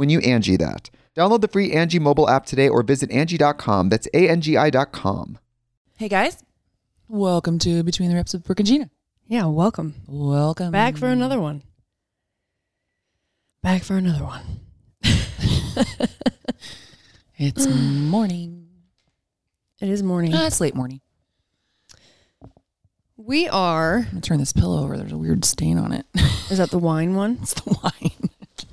when you Angie that. Download the free Angie mobile app today or visit Angie.com. That's A-N-G-I dot com. Hey guys, welcome to Between the Reps with Brooke and Jeanna. Yeah, welcome. Welcome Back for another one. Back for another one. It's morning. It is morning. Ah, it's late morning. We are. I'm gonna turn this pillow over. There's a weird stain on it. Is that the wine one? it's the wine.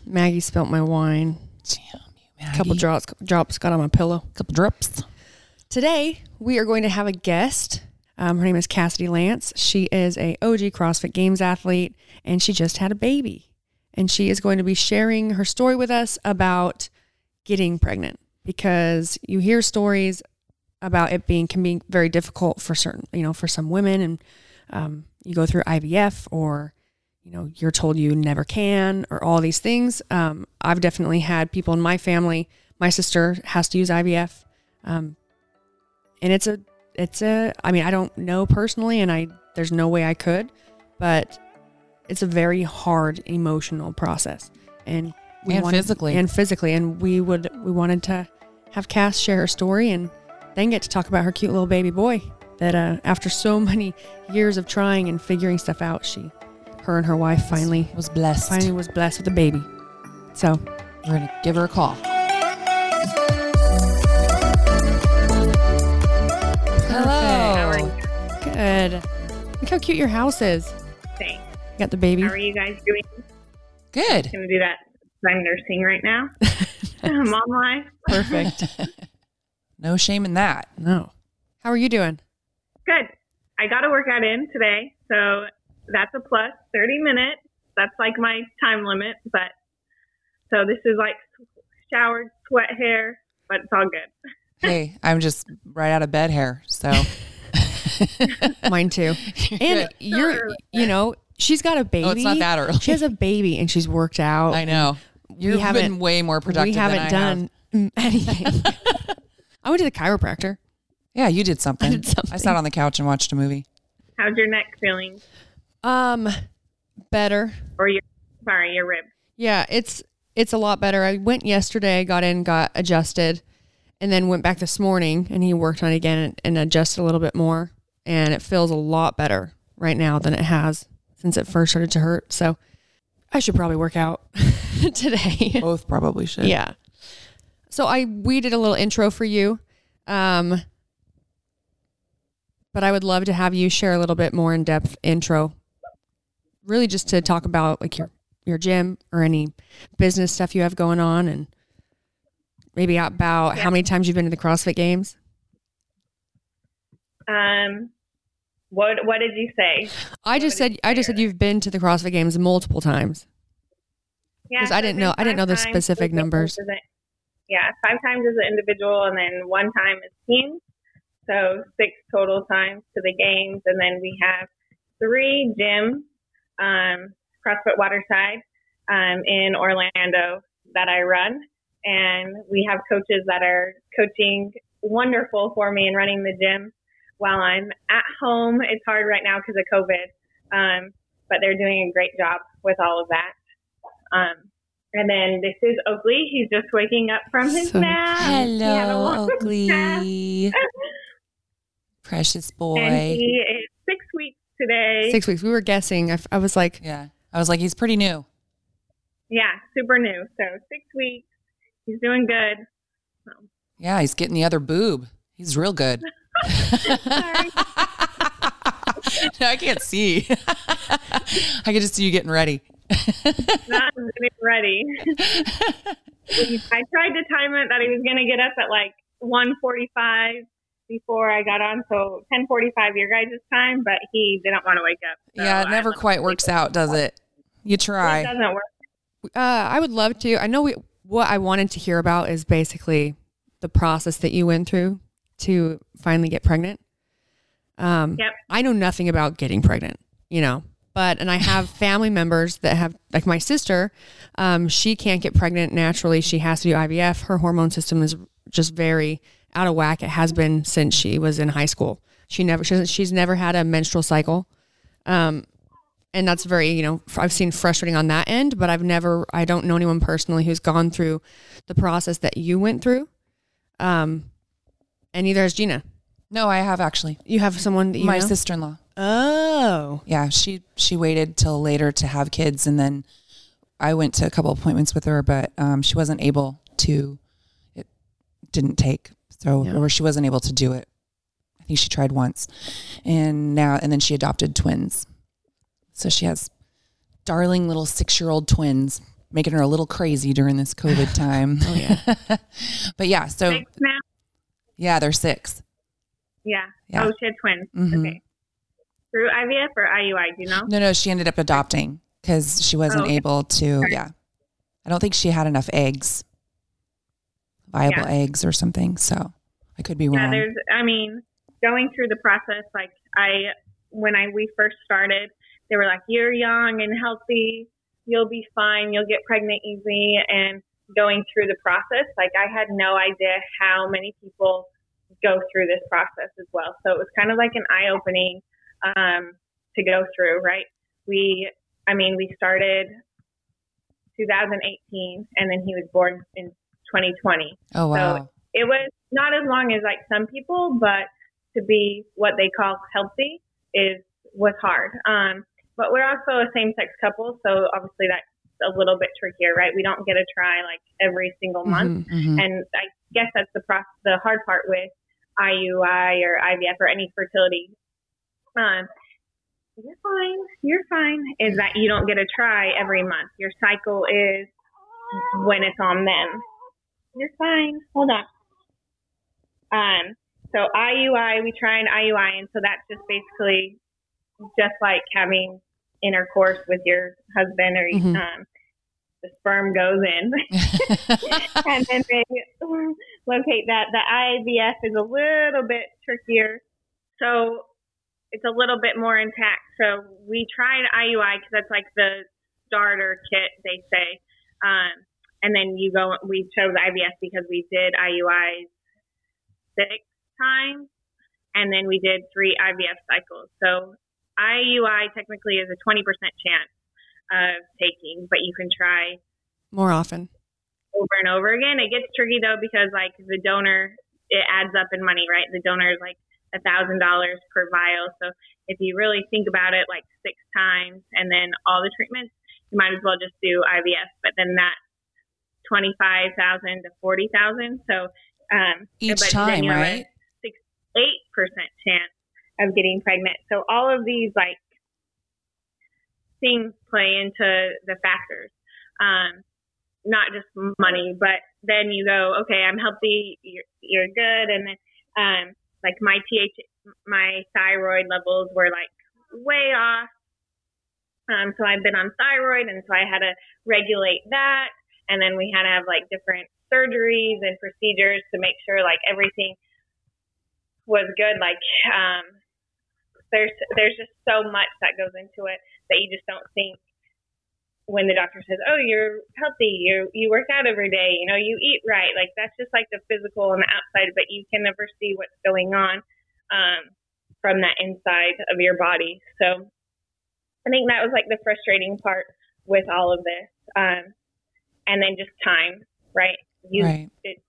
Maggie spilt my wine. Damn you, Maggie. A couple drops drops got on my pillow. A couple drips. Today we are going to have a guest. Um, her name is Cassidy Lance. She is a OG CrossFit Games athlete, and she just had a baby. And she is going to be sharing her story with us about getting pregnant because you hear stories about it being can be very difficult for certain, you know, for some women, and um, you go through IVF or you know you're told you never can or all these things. Um, I've definitely had people in my family. My sister has to use IVF, um, and it's a it's a. I mean, I don't know personally, and I there's no way I could, but it's a very hard emotional process, and And wanted- physically. and physically, and we would we wanted to have Cass share her story and then get to talk about her cute little baby boy that uh, after so many years of trying and figuring stuff out, she, her and her wife finally Was blessed. finally was blessed with a baby. So We're gonna give her a call. Hello. good. Look how cute your house is. Thanks. You got the baby. How are you guys doing? Good. Gonna do that. I'm nursing right now. Uh, mom life. Perfect. No shame in that. no. How are you doing? Good. I got a workout in today, so that's a plus. 30 minutes. That's like my time limit, but so this is like showered, sweat hair, but it's all good. Hey, I'm just right out of bed hair. So Mine too. And you're, early. you know, she's got a baby. Oh, it's not that early. She has a baby and she's worked out. I know. You've haven't- been way more productive we haven't than I done have. anything. I went to the chiropractor. Yeah, you did something. did something. I sat on the couch and watched a movie. How's your neck feeling? Um, better. Or your sorry, your ribs? Yeah, it's it's a lot better. I went yesterday, got in, got adjusted, and then went back this morning, and he worked on it again and, and adjusted a little bit more, and it feels a lot better right now than it has since it first started to hurt. So I should probably work out today. Both probably should. Yeah. So I we did a little intro for you. Um but I would love to have you share a little bit more in-depth intro. Really just to talk about like your your gym or any business stuff you have going on and maybe about how many times you've been to the CrossFit games. Um, what what did you say? I just What said I just said you've been to the CrossFit games multiple times. Yeah, 'Cause I didn't know- I didn't know the specific numbers. yeah, five times as an individual, and then one time as team. So six total times to the games, and then we have three gyms, um, CrossFit Waterside, um, in Orlando that I run, and we have coaches that are coaching wonderful for me and running the gym while I'm at home. It's hard right now because of COVID, um, but they're doing a great job with all of that. Um, and then this is Oakley. He's just waking up from his So- nap. He had a Hello. Oakley. Precious boy. And boy. he is six weeks today. Six weeks. We were guessing. I, f- I was like, Yeah. I was like, he's pretty new. Yeah, super new. So six weeks. He's doing good. Um, yeah, he's getting the other boob. He's real good. Sorry. no, I can't see. I can just see you getting ready. Not getting ready. I tried to time it that he was going to get up at like 1:45 before I got on, so 10:45 your guys' time, but he didn't want to wake up. so yeah, it never quite works out, does it? You It try. doesn't work. uh, I would love to. I know we, what I wanted to hear about is basically the process that you went through to finally get pregnant. Um, Yep. I know nothing about getting pregnant, you know, but, and I have family members that have, like my sister, um, she can't get pregnant naturally. She has to do IVF. Her hormone system is just very out of whack. It has been since she was in high school. She never, she she's never had a menstrual cycle. Um, and that's very, you know, I've seen frustrating on that end, but I've never, I don't know anyone personally who's gone through the process that you went through. Um, and neither has Jeanna. No, I have actually. You have someone that you My know? sister-in-law. Oh, Yeah, she she waited till later to have kids, and then I went to a couple appointments with her, but um, she wasn't able to. It didn't take, so Yeah. or she wasn't able to do it. I think she tried once, and now and then she adopted twins, so she has darling little six-year-old twins, making her a little crazy during this COVID time. Oh, yeah. but yeah, so Six now? yeah, they're six. Yeah. Yeah. Oh, she had twins. Mm-hmm. Okay. Through IVF or IUI? Do you know? No, no, she ended up adopting because she wasn't Oh, okay. able to. Yeah, I don't think she had enough eggs, viable Yeah. eggs or something. So I could be Yeah, wrong. there's. I mean, going through the process, like I, when I we first started, they were like, "You're young and healthy. You'll be fine. You'll get pregnant easy." And going through the process, like I had no idea how many people go through this process as well. So it was kind of like an eye opening um, to go through. Right? We, I mean, we started 2018, and then he was born in 2020 oh wow. it was not as long as like some people, but to be what they call healthy is was hard. Um, but we're also a same sex couple, so obviously that's a little bit trickier, right? We don't get a try like every single month, Mhm. Mhm. and I guess that's the process, the hard part with IUI or IVF or any fertility. Um, you're fine. You're fine. Is that you don't get a try every month. Your cycle is when it's on them. You're fine. Hold on. Um, so IUI, we try an IUI, and so that's just basically just like having intercourse with your husband, or Mhm. um, the sperm goes in, and then they locate that. The IVF is a little bit trickier, so it's a little bit more intact. So we tried IUI because that's like the starter kit, they say. Um, and then you go, we chose IVF because we did IUIs six times, and then we did three IVF cycles. So IUI technically is a 20% chance of taking, but you can try more often. over and over again. It gets tricky though because like the donor, it adds up in money, right? The donor is like a thousand dollars per vial. So if you really think about it, like six times, and then all the treatments, you might as well just do IVF. But then that's twenty five thousand to forty thousand. So um, Each but time, then right? a six eight percent chance of getting pregnant. So all of these like things play into the factors. Um, not just money, but then you go, okay, I'm healthy, you're, you're good, and then um, like my TH, my thyroid levels were like way off. Um, so I've been on thyroid, and so I had to regulate that, and then we had to have like different surgeries and procedures to make sure like everything was good. Like um, there's there's just so much that goes into it that you just don't think when the doctor says, "Oh, you're healthy. You you work out every day. You know, you eat right." Like that's just like the physical and the outside, but you can never see what's going on um, from that inside of your body. So I think that was like the frustrating part with all of this, um, and then just time, right? You, Right. It,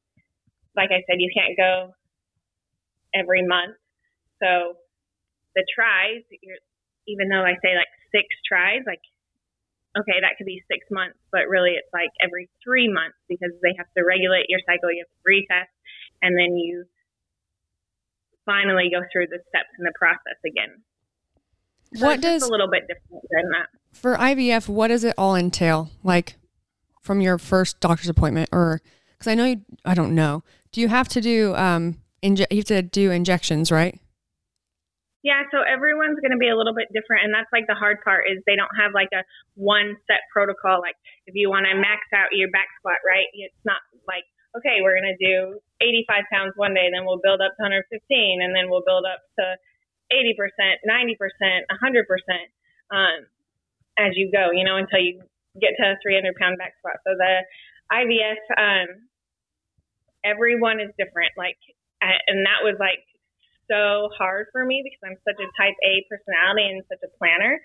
like I said, you can't go every month. So the tries, you're, even though I say like six tries, like okay, that could be six months, but really it's like every three months because they have to regulate your cycle, you have to retest, and then you finally go through the steps in the process again. So What does a little bit different than that? for IVF? What does it all entail? Like from your first doctor's appointment, or because I know you, I don't know. Do you have to do um inje- you have to do injections, right? Yeah, so everyone's going to be a little bit different, and that's like the hard part is they don't have like a one set protocol. Like if you want to max out your back squat, right? It's not like okay, we're going to do 85 pounds one day, then we'll build up to 115, and then we'll build up to 80 percent, 90 percent, 100 percent um, as you go. You know, until you get to a 300 pound back squat. So the IVF, um, everyone is different. Like, and that was like so hard for me because I'm such a type A personality and such a planner.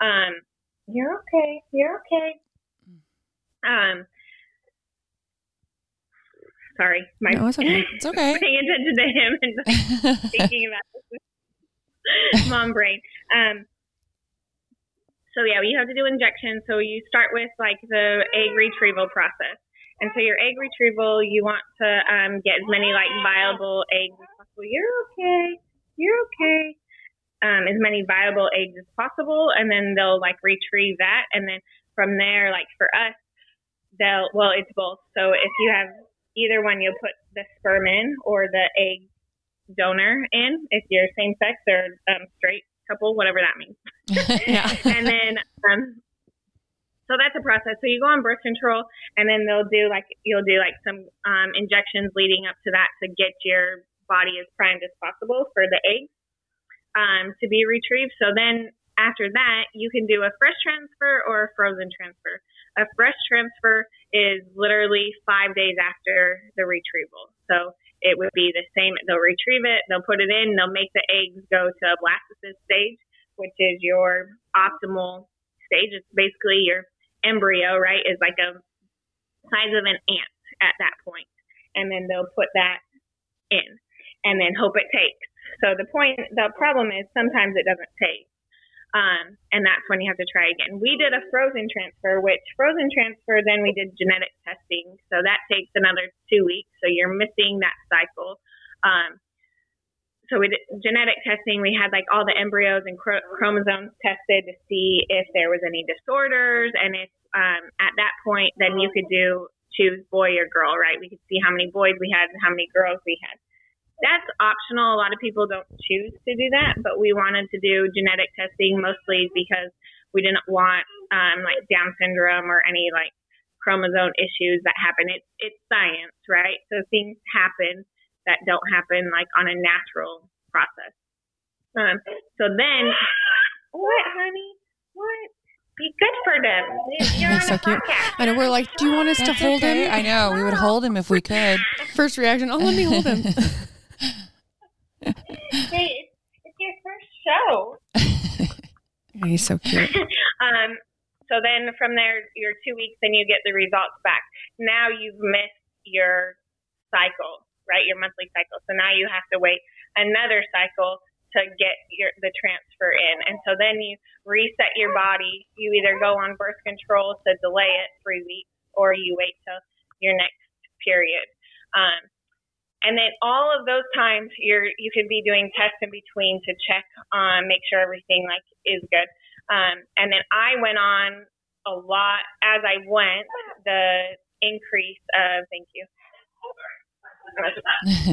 Um, you're okay. You're okay. Um, sorry, my No, it's okay. It's okay. paying attention to him and thinking about this mom brain. Um, so yeah, you have to do injections. So you start with like the egg retrieval process. And so your egg retrieval, you want to um, get as many like viable eggs as possible. You're okay. You're okay. Um, as many viable eggs as possible, and then they'll like retrieve that, and then from there, like for us, they'll well, it's both. So if you have either one, you'll put the sperm in or the egg donor in if you're same sex or um, straight couple, whatever that means. yeah. and then um, so that's a process. So you go on birth control, and then they'll do like you'll do like some um, injections leading up to that to get your body as primed as possible for the eggs um, to be retrieved. So then after that, you can do a fresh transfer or a frozen transfer. A fresh transfer is literally five days after the retrieval. So it would be the same. They'll retrieve it, they'll put it in, they'll make the eggs go to a blastocyst stage, which is your optimal stage. It's basically your embryo, right? Is like a size of an ant at that point, and then they'll put that in, and then hope it takes. So the point, the problem is sometimes it doesn't take. Um, and that's when you have to try again. We did a frozen transfer, which frozen transfer, then we did genetic testing. So that takes another two weeks. So you're missing that cycle. Um, so we did genetic testing. We had like all the embryos and chro- chromosomes tested to see if there was any disorders, and if um, at that point, then you could do choose boy or girl, right? We could see how many boys we had and how many girls we had. That's optional. A lot of people don't choose to do that, but we wanted to do genetic testing mostly because we didn't want um, like Down syndrome or any like chromosome issues that happen. It's it's science, right? So things happen that don't happen like on a natural process. Um, so then, what, honey? What? Be good for them. You're on so a cute. I know we're like, do you want us to hold okay. him? I know. We would hold him if we could. First reaction, oh, let me hold him. Hey, it's, it's your first show. He's so cute. um, so then from there, your two weeks, and you get the results back. Now you've missed your cycle, right? Your monthly cycle. So now you have to wait another cycle to get your the transfer in. And so then you reset your body. You either go on birth control to delay it three weeks, or you wait till your next period. Um, and then all of those times, you're you could be doing tests in between to check on, make sure everything like is good. Um, and then I went on a lot as I went. The increase of thank you.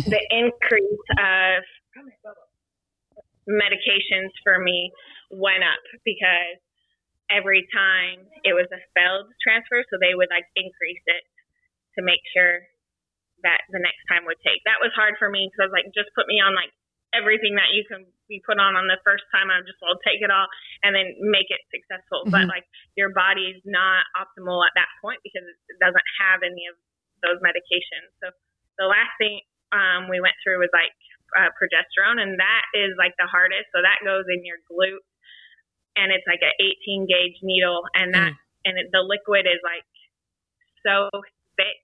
The increase of medications for me went up because every time it was a failed transfer, so they would like increase it to make sure that the next time would take. That was hard for me because I was like, just put me on like everything that you can be put on on the first time. I'm just, well, take it all and then make it successful. But Mhm. like your body's not optimal at that point because it doesn't have any of those medications. So the last thing um, we went through was like uh, progesterone, and that is like the hardest. So that goes in your glute, and it's like an 18 gauge needle, and that and it, the liquid is like so thick,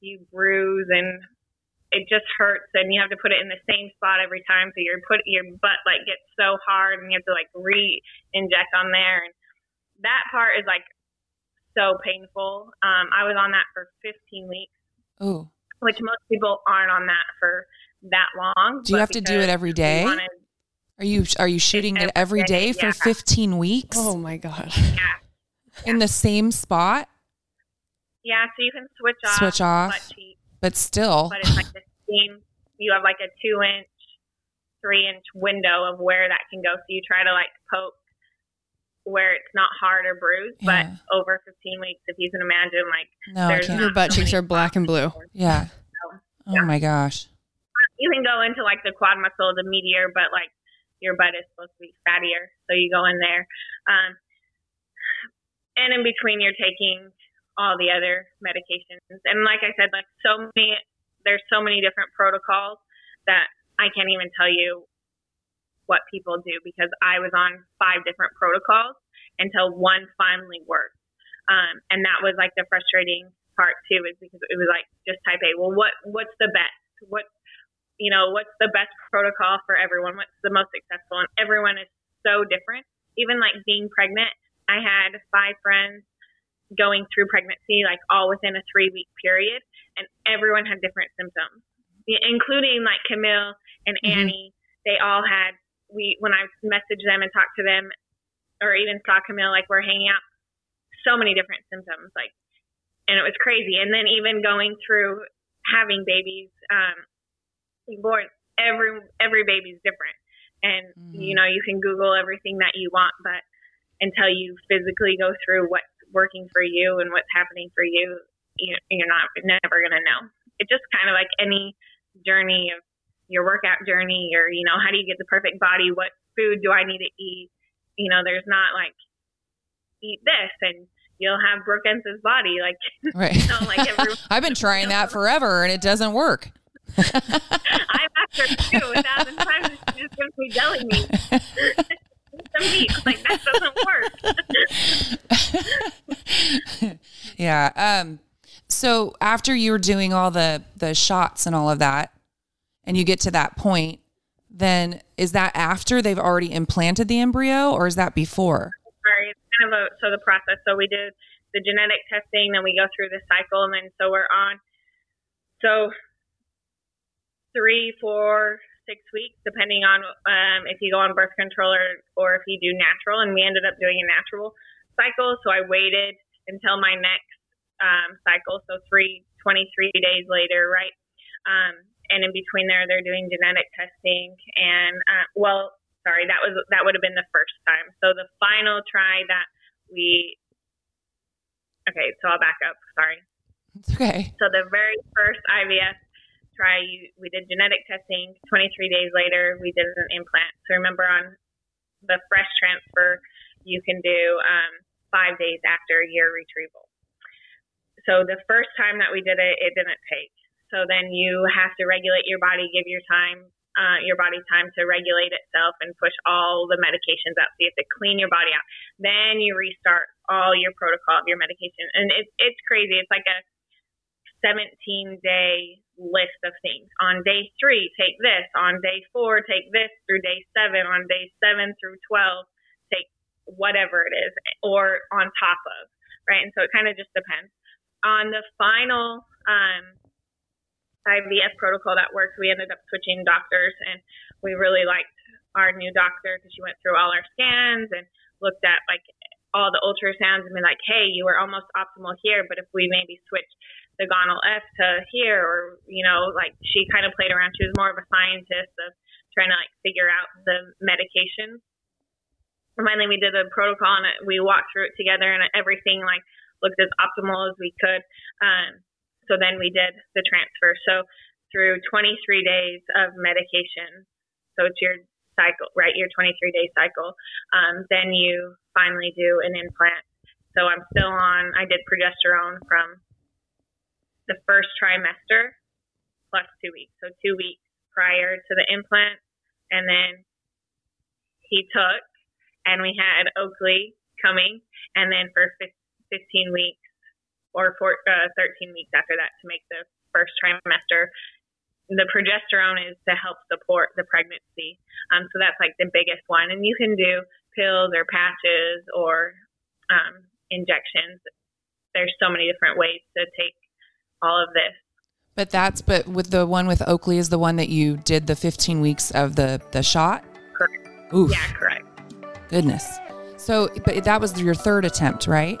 you bruise and it just hurts, and you have to put it in the same spot every time. So your put your butt like gets so hard, and you have to like re-inject on there, and that part is like so painful. Um, I was on that for 15 weeks Oh, which most people aren't on that for that long. do you have to do it every day? wanted- Are you are you shooting it every every day day, for yeah. 15 weeks Oh my god. yeah, in the same spot? yeah, so you can switch off, Switch off. butt cheek, But still, but it's like the same. You have like a two inch, three inch window of where that can go. So you try to like poke where it's not hard or bruised, Yeah. but over 15 weeks, if you can imagine, like no, I can't. Your butt so cheeks are black and blue. Yeah. Oh Yeah. my gosh. you can go into like the quad muscle, the medial, but like your butt is supposed to be fattier, so you go in there. Um, and in between, you're taking all the other medications. And like I said, like so many, there's so many different protocols that I can't even tell you what people do because I was on five different protocols until one finally worked. Um, and that was like the frustrating part too, is because it was like just type A. Well, what what's the best? What you know, what's the best protocol for everyone? What's the most successful? And everyone is so different. Even like being pregnant, I had five friends going through pregnancy, like all within a three week period, and everyone had different symptoms, including like Camille and Mhm. Annie. They all had we when I messaged them and talked to them, or even saw Camille, like we're hanging out, so many different symptoms, like, and it was crazy. And then even going through having babies, um, born, every every baby's different, and Mhm. you know you can Google everything that you want, but until you physically go through what's working for you and what's happening for you, you you're not never gonna know. It's just kind of like any journey of your workout journey, or you know, how do you get the perfect body? What food do I need to eat? You know, there's not like eat this and you'll have Brooke Ence's body. Like Right. know, like everyone- I've been trying that forever and it doesn't work. I've asked her to do a thousand times, and she just gives me jelly meat. Some meat, like that doesn't work. yeah. Um so after you're doing all the the shots and all of that and you get to that point, then is that after they've already implanted the embryo or is that before? Sorry, kind of a so the process. So we did the genetic testing, then we go through the cycle, and then so we're on. So three, four, six weeks, depending on um, if you go on birth control or, or if you do natural. And we ended up doing a natural cycle. So I waited until my next um, cycle. So three, 23 days later, right? Um, and in between there, they're doing genetic testing. And uh, well, sorry, that was that would have been the first time. So the final try that we. Okay, so I'll back up. Sorry. It's okay. So the very first IVF try, we did genetic testing. 23 days later, we did an implant. So remember on the fresh transfer, you can do um, five days after your retrieval. So the first time that we did it, it didn't take. So then you have to regulate your body, give your time, uh, your body time to regulate itself and push all the medications out. So you have to clean your body out. Then you restart all your protocol of your medication, and it's it's crazy. It's like a 17 day list of things. On day three, take this. On day four, take this through day seven. On day seven through 12, take whatever it is, or on top of, right? And so it kind of just depends. On the final um, IVF protocol that worked, we ended up switching doctors, and we really liked our new doctor because she went through all our scans and looked at like all the ultrasounds and been like, hey, you were almost optimal here, but if we maybe switch the Gonal-f to here, or you know, like she kind of played around. She was more of a scientist of trying to like figure out the medication. And finally, we did the protocol and we walked through it together, and everything like looked as optimal as we could. Um, so then we did the transfer. So through 23 days of medication, so it's your cycle, right? Your 23 day cycle. Um, then you finally do an implant. So I'm still on. I did progesterone from the first trimester plus two weeks, so two weeks prior to the implant, and then he took, and we had Oakley coming, and then for 15 weeks or for, uh, 13 weeks after that to make the first trimester. The progesterone is to help support the pregnancy. Um, so that's like the biggest one. And you can do pills or patches or um, injections. There's so many different ways to take all of this. But that's but with the one with Oakley is the one that you did the 15 weeks of the the shot. Correct. Oof. Yeah, correct. Goodness. So, but that was your third attempt, right?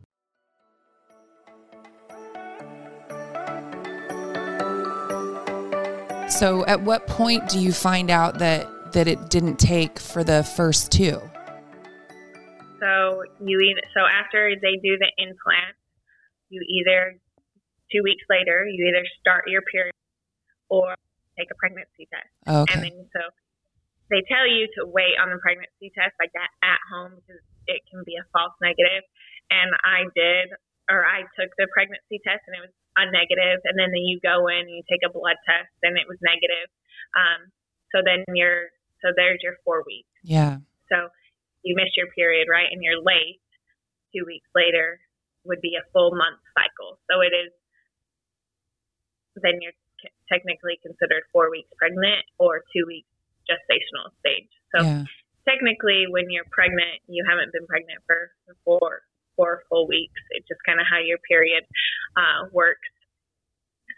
So, at what point do you find out that that it didn't take for the first two? So you either so after they do the implant, you either two weeks later you either start your period or take a pregnancy test. Oh, okay. And then so they tell you to wait on the pregnancy test like that at home because it can be a false negative. And I did, or I took the pregnancy test and it was a. And then you go in and you take a blood test and it was negative. Um, so then you're, so there's your four weeks. Yeah. So you miss your period, right? And you're late. Two weeks later would be a full month cycle. So it is, then you're technically considered four weeks pregnant or two weeks gestational stage. So yeah. technically, when you're pregnant, you haven't been pregnant for four four full weeks. It's just kind of how your period uh, works.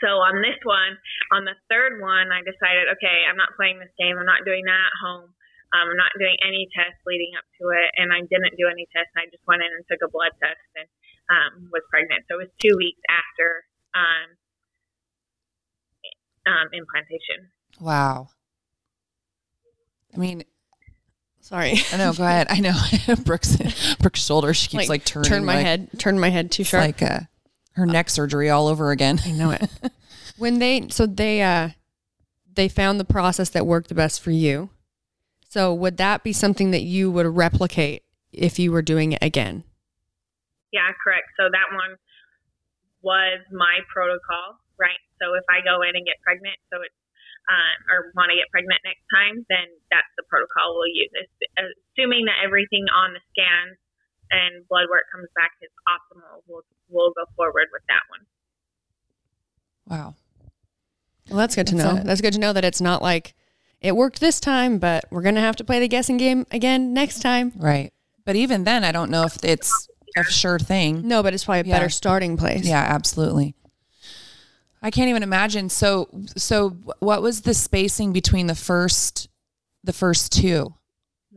So on this one, on the third one, I decided, okay, I'm not playing this game. I'm not doing that at home. Um, I'm not doing any tests leading up to it, and I didn't do any tests. I just went in and took a blood test and um, was pregnant. So it was two weeks after um, um, implantation. Wow. I mean, Sorry. I know. Go ahead. I know. Brooke's Brooke's shoulder. She keeps like, turning. turn my like, head, turn my head too sharp. Like uh, her neck surgery all over again. I know it. when they so they uh they found the process that worked the best for you. So would that be something that you would replicate if you were doing it again? Yeah, correct. So that one was my protocol, right? So if I go in and get pregnant, so it's um, or want to get pregnant next time, then that's the protocol we'll use. Assuming that everything on the scan and blood work comes back is optimal, we'll we'll go forward with that one. Wow. Well, that's good to That's know. it. That's good to know that it's not like it worked this time, but we're gonna have to play the guessing game again next time. Right. But even then, I don't know if it's a sure thing. No, but it's probably a Yeah. better starting place. Yeah, absolutely. I can't even imagine. So, so what was the spacing between the first, the first two?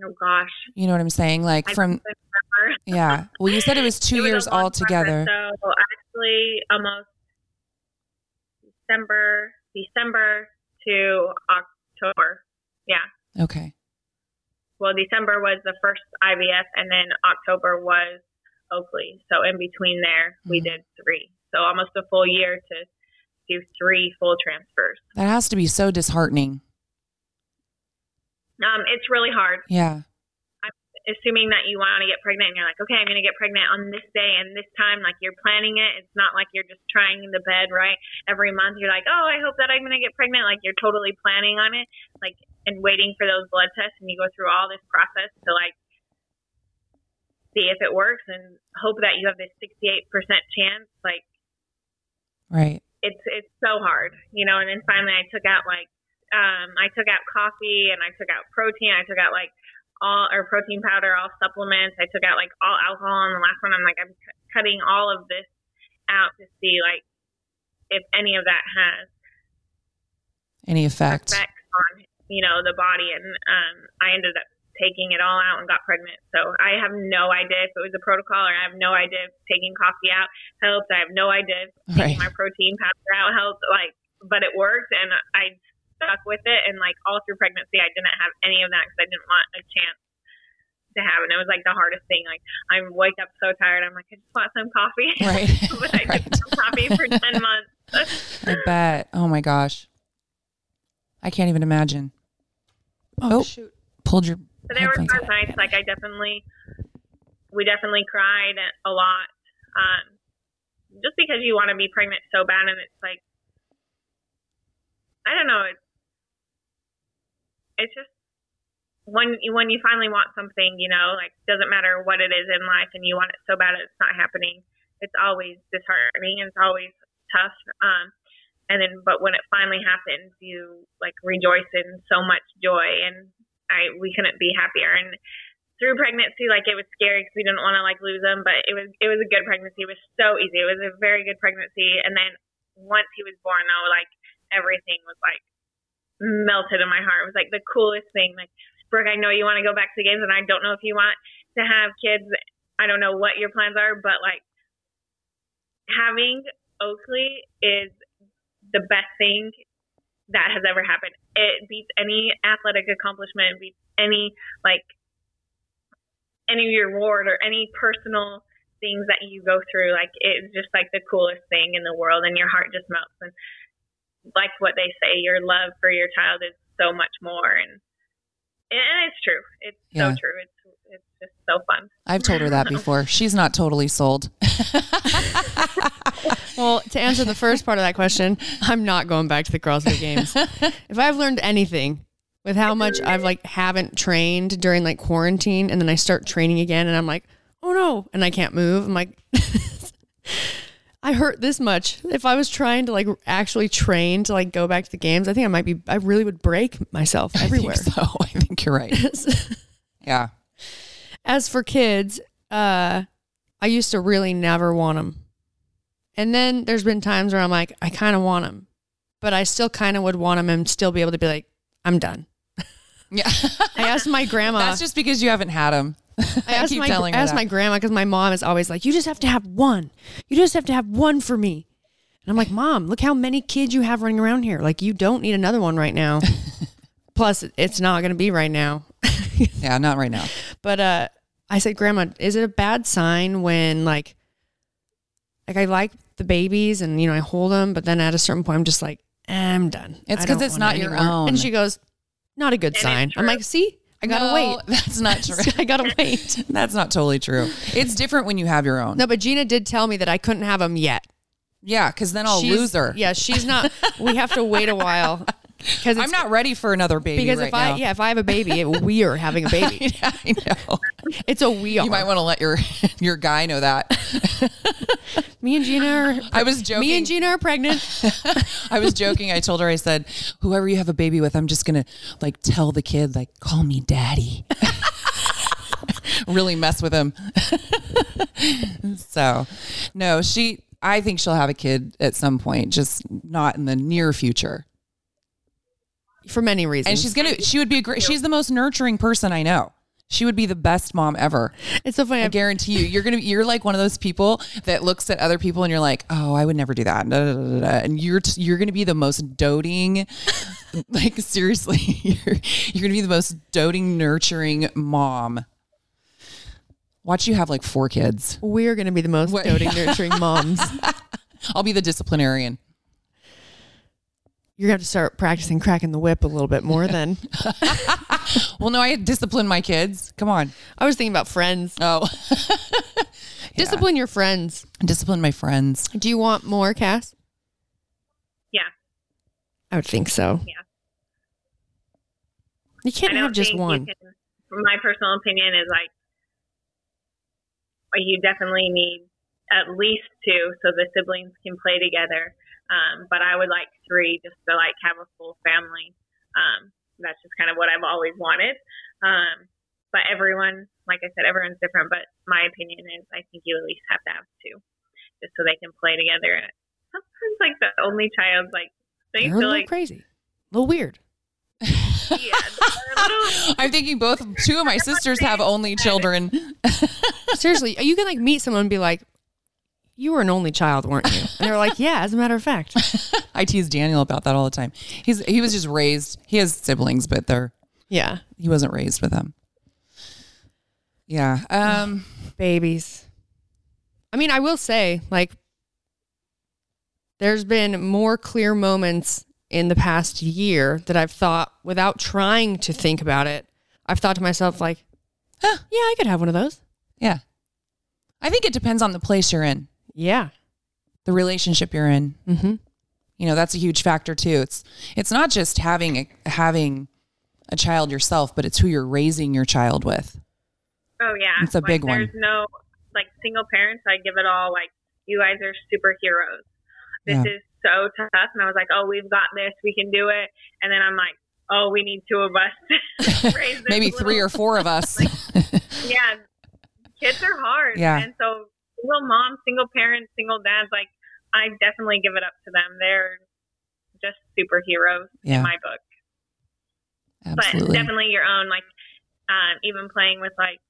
Oh gosh, You know what I'm saying? Like I from, yeah. Well, you said it was two It years long all together. process, So actually, almost December, December to October. Yeah. Okay. Well, December was the first IVF, and then October was Oakley. So in between there, we Mhm. did three. So almost a full year to do three full transfers. That has to be so disheartening. Um, it's really hard. Yeah. I'm assuming that you want to get pregnant and you're like, okay, I'm going to get pregnant on this day and this time, like you're planning it. It's not like you're just trying in the bed, right? Every month you're like, oh, I hope that I'm going to get pregnant. Like you're totally planning on it, like, and waiting for those blood tests. And you go through all this process to like see if it works and hope that you have this 68% chance. Like Right. It's, it's so hard, you know? And then finally I took out like, um, I took out coffee and I took out protein. I took out like all or protein powder, all supplements. I took out like all alcohol. And the last one, I'm like, I'm c- cutting all of this out to see like if any of that has Any effect? effects on you know the body. And um, I ended up taking it all out and got pregnant. So I have no idea if it was a protocol or I have no idea if taking coffee out helped. I have no idea if Right. taking my protein powder out helped. Like, but it worked, and I stuck with it. And like all through pregnancy, I didn't have any of that because I didn't want a chance to have it. And it was like the hardest thing. Like I wake up so tired. I'm like, I just want some coffee. Right. but I Right. didn't have coffee for ten months. I bet. Oh my gosh. I can't even imagine. Oh, oh. shoot. Pulled your. But there were hard nights. Like I definitely, we definitely cried a lot. Um, just because you want to be pregnant so bad, and it's like, I don't know. It's it's just when when you finally want something, you know, like doesn't matter what it is in life, and you want it so bad it's not happening. It's always disheartening. and It's always tough. Um, and then, but when it finally happens, you like rejoice in so much joy, and I we couldn't be happier. And through pregnancy, like it was scary because we didn't want to like lose him, but it was it was a good pregnancy. It was so easy. It was a very good pregnancy. And then once he was born, though, like everything was like melted in my heart. It was like the coolest thing. Like Brooke, I know you want to go back to the games, and I don't know if you want to have kids. I don't know what your plans are, but like having Oakley is the best thing that has ever happened. It beats any athletic accomplishment, beats any like any reward or any personal things that you go through. Like it's just like the coolest thing in the world and your heart just melts and like what they say, your love for your child is so much more and and it's true. It's Yeah. so true. It's it's just so fun. I've told her that before. She's not totally sold. Well, to answer the first part of that question, I'm not going back to the CrossFit Games. if I've learned anything with how much I've like haven't trained during like quarantine, and then I start training again, and I'm like, oh no, and I can't move. I'm like, I hurt this much. If I was trying to like actually train to like go back to the games, I think I might be. I really would break myself everywhere. I think so. I think you're right. Yeah. As for kids, uh, I used to really never want them. And then there's been times where I'm like, I kind of want them, but I still kind of would want them and still be able to be like, I'm done. Yeah. I asked my grandma. That's just because you haven't had them. I asked keep my, I asked that. my grandma because my mom is always like, you just have to have one. You just have to have one for me. And I'm like, Mom, look how many kids you have running around here. Like, you don't need another one right now. Plus, it's not going to be right now. Yeah, not right now. But uh, I said, Grandma, is it a bad sign when like, like I like the babies and you know I hold them, but then at a certain point I'm just like, eh, I'm done. It's because it's not it your anymore." own. And she goes, not a good it's sign. I'm like, see, I gotta No, wait. That's not true. I gotta wait. That's not totally true. It's different when you have your own. No, but Jeanna did tell me that I couldn't have them yet. Yeah, because then I'll She's- lose her. Yeah, she's not. we have to wait a while. Because I'm not ready for another baby. because right if I now. yeah if I have a baby, it, we are having a baby. I know. It's a we are. You might want to let your your guy know that. me and Jeanna are. I was joking. Me and Jeanna are pregnant. I was joking. I told her, I said, whoever you have a baby with, I'm just gonna like tell the kid, like, call me daddy. really mess with him. so, no, she. I think she'll have a kid at some point, just not in the near future. For many reasons. And she's gonna. She would be a great. She's the most nurturing person I know. She would be the best mom ever. it's so funny. I I guarantee you, you're gonna. You're like one of those people that looks at other people and you're like, oh, I would never do that. Da, da, da, da, da. And you're t- you're gonna be the most doting, like seriously, you're you're gonna be the most doting, nurturing mom. Watch you have like four kids. we're going to be the most What- doting, nurturing moms. I'll be the disciplinarian. You're going to have to start practicing cracking the whip a little bit more then. Well, no, I discipline my kids. Come on. I was thinking about friends. Oh, Discipline your friends. discipline my friends. Do you want more, Cass? Yeah. I would think so. Yeah. You can't have just one. can- my personal opinion is like, you definitely need at least two so the siblings can play together. Um, but I would like three just to like have a full family. Um, that's just kind of what I've always wanted. Um, but everyone, like I said, everyone's different. But my opinion is, I think you at least have to have two, just so they can play together. And sometimes, like the only child, like they They're feel little like crazy. A little weird. yeah, little- I'm thinking both two of my sisters have only children. Seriously, you can like meet someone and be like, you were an only child, weren't you? And they're like, yeah, as a matter of fact. I tease Daniel about that all the time. He's he was just raised. He has siblings, but they're Yeah. he wasn't raised with them. Yeah. Um. Babies. I mean, I will say, like, there's been more clear moments in the past year that I've thought, without trying to think about it, I've thought to myself, like, huh, yeah, I could have one of those. Yeah. I think it depends on the place you're in, Yeah. the relationship you're in. Mm-hmm. You know, that's a huge factor too. It's it's not just having a, having a child yourself, but it's who you're raising your child with. Oh yeah, It's a like, big one. There's no like single parents. I give it all like you guys are superheroes. This Yeah. is so tough, and I was like, oh, we've got this. We can do it. And then I'm like, oh, we need two of us. to raise Maybe three or four of us. Yeah, kids are hard. Yeah. and so single moms, single parents, single dads. Like I definitely give it up to them. They're just superheroes Yeah. in my book. But definitely your own like um, even playing with like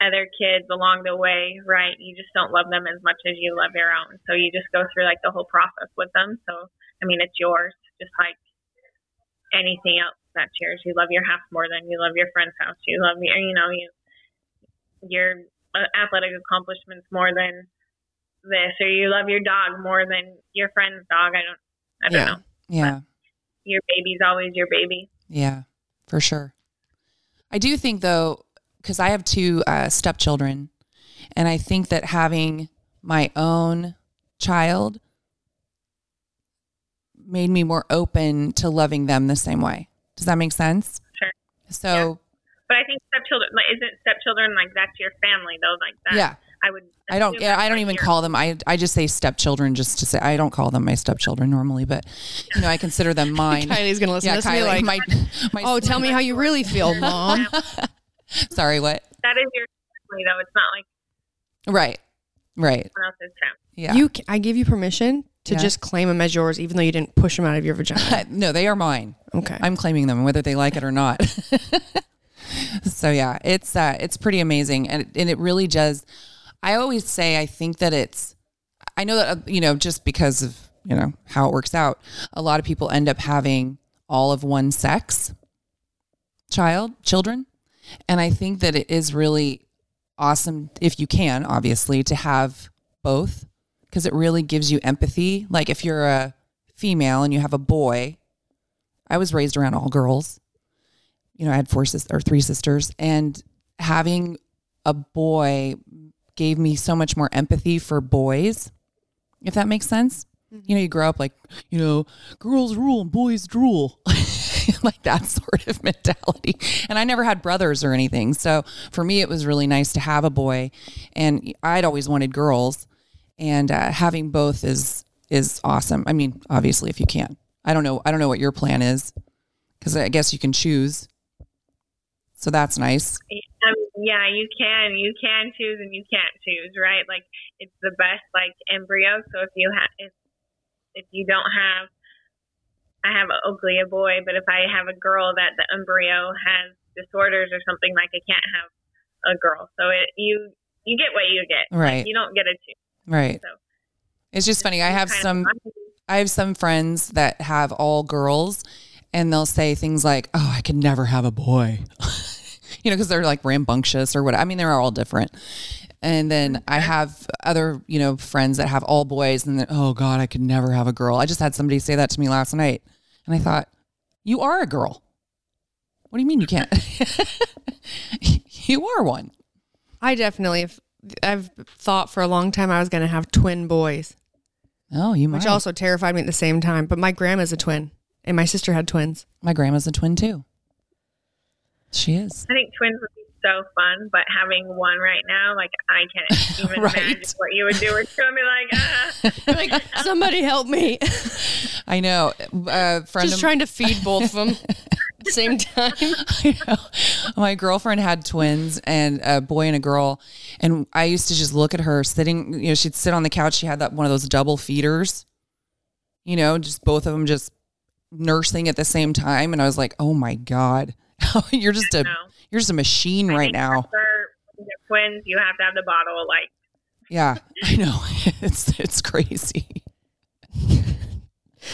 other kids along the way right? You just don't love them as much as you love your own. So you just go through like the whole process with them. So i mean it's yours. Just like anything else that's yours you love your house more than you love your friend's house. You love your you know you your uh, athletic accomplishments more than this or you love your dog more than your friend's dog i don't i don't Yeah. know yeah. your baby's always your baby Yeah, for sure. I do think though, because I have two uh, stepchildren, and I think that having my own child made me more open to loving them the same way. Does that make sense? Sure. So But I think stepchildren, like, isn't stepchildren like that's your family though? Like that. yeah, I would. I don't. Yeah, I don't even your- call them. I I just say stepchildren just to say. I don't call them my stepchildren normally, but you know I consider them mine. Kylie's going to listen yeah, to this Kylie. like, my, my, oh, tell me how you really feel, mom. Sorry, what? That is your family though. It's not like Right, right. someone else's family. Yeah. You, c- I give you permission to Yeah. just claim them as yours, even though you didn't push them out of your vagina. no, they are mine. Okay. I'm claiming them, whether they like it or not. so yeah, it's uh, it's pretty amazing, and and it really does. I always say I think that it's. I know that uh, you know just because of you know how it works out, a lot of people end up having all of one sex child children, and I think that it is really awesome if you can, obviously, to have both because it really gives you empathy. Like if you're a female and you have a boy, I was raised around all girls. You know, I had four sisters or three sisters, and having a boy gave me so much more empathy for boys, if that makes sense. You know, you grow up like, you know, girls rule and boys drool. like that sort of mentality. And I never had brothers or anything. So for me, it was really nice to have a boy. And I'd always wanted girls. And uh, having both is is awesome. I mean, obviously, if you can. I don't know. I don't know what your plan is because I guess you can choose. So that's nice. Um, yeah, you can. You can choose and you can't choose, right? Like it's the best like embryo. So if you have if if you don't have I have only a boy, but if I have a girl that the embryo has disorders or something like I can't have a girl. So it you you get what you get. Like, Right. you don't get a choose. Right. So It's just funny. I have some. I have some friends that have all girls and they'll say things like, "Oh, I could never have a boy." you know, cuz they're like rambunctious or what. I mean, they're all different. And then I have other, you know, friends that have all boys and then, "Oh god, I could never have a girl." I just had somebody say that to me last night. And I thought, "You are a girl." What do you mean you can't? you are one. I definitely have, I've thought for a long time I was going to have twin boys, Oh, you might. which also terrified me at the same time. But my grandma's a twin, and my sister had twins. My grandma's a twin too. She is. I think twins would be so fun, but having one right now, like I can't even Right. imagine what you would do. It's gonna be like, ah. like somebody help me! I know. A friend Just of trying to feed both of them at the same time. I know. My girlfriend had twins and a boy and a girl. And I used to just look at her sitting, you know, she'd sit on the couch. She had that one of those double feeders, you know, just both of them just nursing at the same time. And I was like, oh my God, you're just a, you're just a machine I right now. For twins, you have to have the bottle. Like Yeah, I know. It's, it's crazy.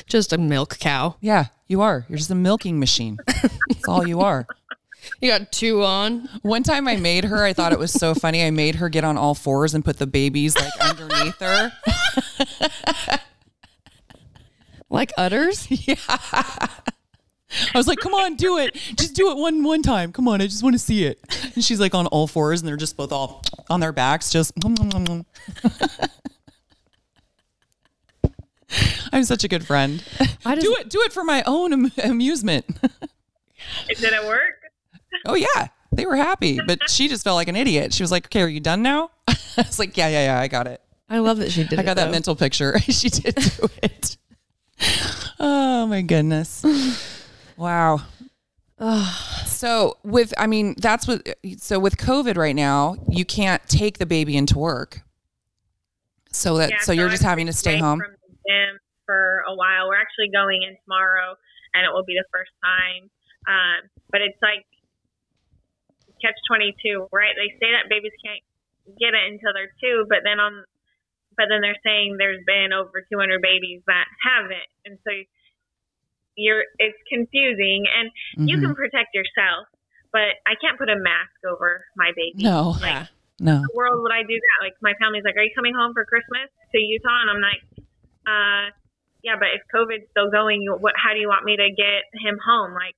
Just a milk cow. Yeah, you are. You're just a milking machine. That's all you are. You got two on. One time I made her, I thought it was so funny. I made her get on all fours and put the babies like underneath her. Like udders? Yeah. I was like, "Come on, do it. Just do it one one time. Come on, I just want to see it." And she's like on all fours, and they're just both all on their backs, just. I'm such a good friend. I just, Do it, do it for my own am- amusement. did it work? oh yeah, they were happy, but she just felt like an idiot. She was like, "Okay, are you done now?" I was like, "Yeah, yeah, yeah, I got it. I love that she did I it, got that though. mental picture. she did do it." Oh my goodness. Wow. so with I mean that's what so with COVID right now you can't take the baby into work. So that Yeah, so you're I just having to stay home. From the gym for a while. We're actually going in tomorrow, and it will be the first time. Um, but it's like catch twenty two, right? They say that babies can't get it until they're two, but then on, but then they're saying there's been over two hundred babies that haven't, and so you're it's confusing, and you Mhm. can protect yourself, but I can't put a mask over my baby. No. Yeah. No. the world would I do that? Like my family's like, "Are you coming home for Christmas to Utah?" And I'm like, "Uh, yeah, but if COVID's still going, you, what? How do you want me to get him home?" Like,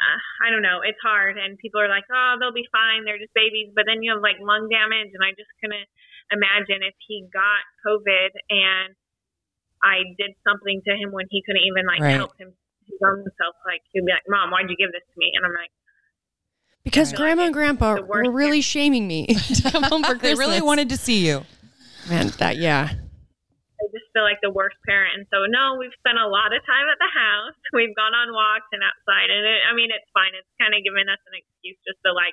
uh, I don't know. It's hard, and people are like, "Oh, they'll be fine. They're just babies." But then you have like lung damage, and I just couldn't imagine if he got COVID and I did something to him when he couldn't even like Right. help him his own self. Like he'd be like, "Mom, why'd you give this to me?" And I'm like. Because Right. grandma and grandpa were really shaming me to come home for They Christmas. really wanted to see you. Man, that, yeah. I just feel like the worst parent. And so, no, we've spent a lot of time at the house. We've gone on walks and outside. And it, I mean, it's fine. It's kind of given us an excuse just to like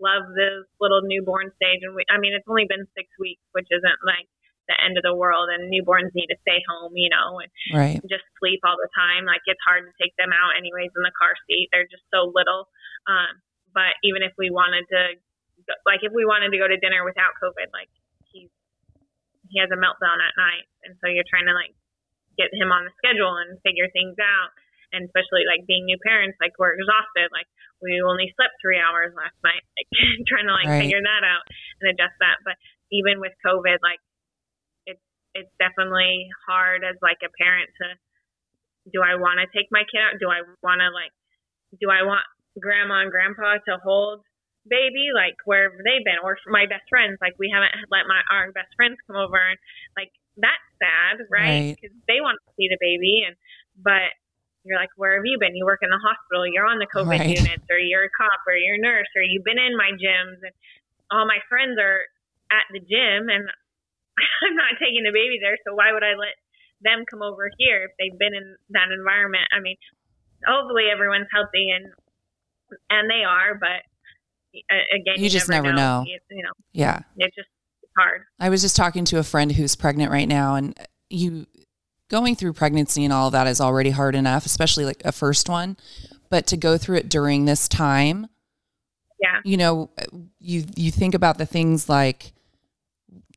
love this little newborn stage. And we, I mean, it's only been six weeks, which isn't like the end of the world. And newborns need to stay home, you know, and Right. just sleep all the time. Like it's hard to take them out anyways in the car seat. They're just so little. Um, but even if we wanted to, like if we wanted to go to dinner without COVID, like he's he has a meltdown at night, and so you're trying to like get him on the schedule and figure things out. And especially like being new parents, like we're exhausted. Like we only slept three hours last night, like trying to like Right. figure that out and adjust that. But even with COVID, like it's it's definitely hard as like a parent to do I want to take my kid out? Do I want to like do I want grandma and grandpa to hold baby, like wherever they've been, or my best friends, like we haven't let my our best friends come over, and like that's sad, right? Right. Because they want to see the baby, and but you're like, where have you been? You work in the hospital, you're on the COVID Right. units, or you're a cop, or you're a nurse, or you've been in my gyms, and all my friends are at the gym, and I'm not taking the baby there, so why would I let them come over here if they've been in that environment? I mean, hopefully everyone's healthy and and they are, but again, You just never know. You, you know, Yeah. it's just it's hard. I was just talking to a friend who's pregnant right now, and you going through pregnancy and all of that is already hard enough, especially like a first one. But to go through it during this time, Yeah. you know, you you think about the things like,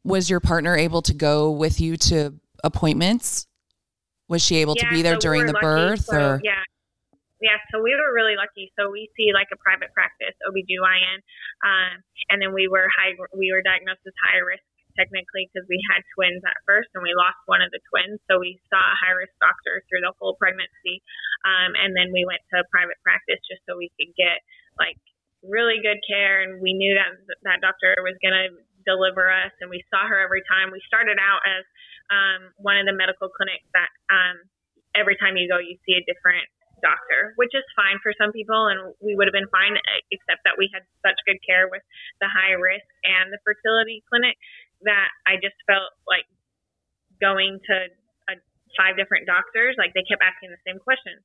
was your partner able to go with you to appointments? Was she able to be there so during the lucky. birth, So, or yeah, yeah. So we were really lucky. So we see like a private practice OBGYN, um, and then we were high. We were diagnosed as high risk technically because we had twins at first and we lost one of the twins. So we saw a high risk doctor through the whole pregnancy, um, and then we went to private practice just so we could get like really good care. And we knew that that doctor was going to deliver us. And we saw her every time. We started out as um, one of the medical clinics that um, every time you go you see a different doctor which is fine for some people. And we would have been fine except that we had such good care with the high risk and the fertility clinic that i just felt like going to uh five different doctors like they kept asking the same questions